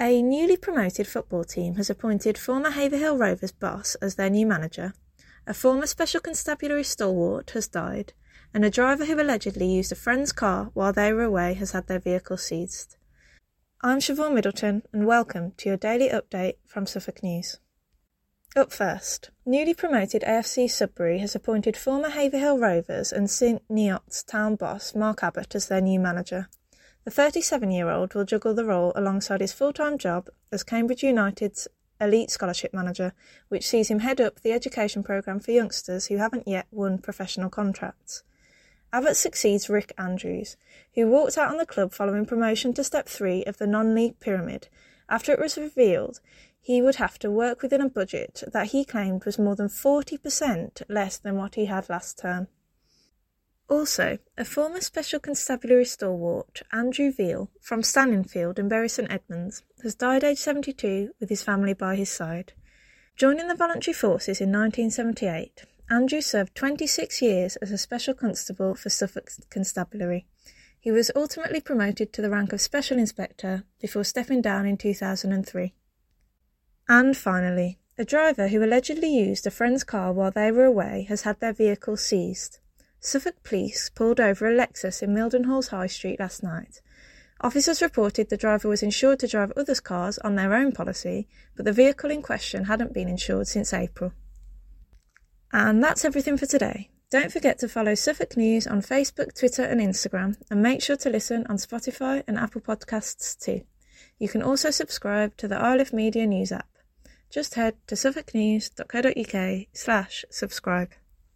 A newly promoted football team has appointed former Haverhill Rovers boss as their new manager. A former Special Constabulary stalwart has died, and a driver who allegedly used a friend's car while they were away has had their vehicle seized. I'm Siobhan Middleton, and welcome to your daily update from Suffolk News. Up first, newly promoted AFC Sudbury has appointed former Haverhill Rovers and St Neots town boss Mark Abbott as their new manager. The 37 year old will juggle the role alongside his full time job as Cambridge United's elite scholarship manager, which sees him head up the education programme for youngsters who haven't yet won professional contracts. Abbott succeeds Rick Andrews, who walked out on the club following promotion to step three of the non league pyramid after it was revealed he would have to work within a budget that he claimed was more than 40% less than what he had last term. Also, a former Special Constabulary stalwart, Andrew Veal, from Stanningfield in Bury St Edmunds, has died aged 72 with his family by his side. Joining the voluntary forces in 1978, Andrew served 26 years as a Special Constable for Suffolk Constabulary. He was ultimately promoted to the rank of Special Inspector before stepping down in 2003. And finally, a driver who allegedly used a friend's car while they were away has had their vehicle seized. Suffolk Police pulled over a Lexus in Mildenhalls High Street last night. Officers reported the driver was insured to drive others' cars on their own policy, but the vehicle in question hadn't been insured since April. And that's everything for today. Don't forget to follow Suffolk News on Facebook, Twitter, and Instagram, and make sure to listen on Spotify and Apple Podcasts too. You can also subscribe to the Iliffe Media News app. Just head to suffolknews.co.uk slash subscribe.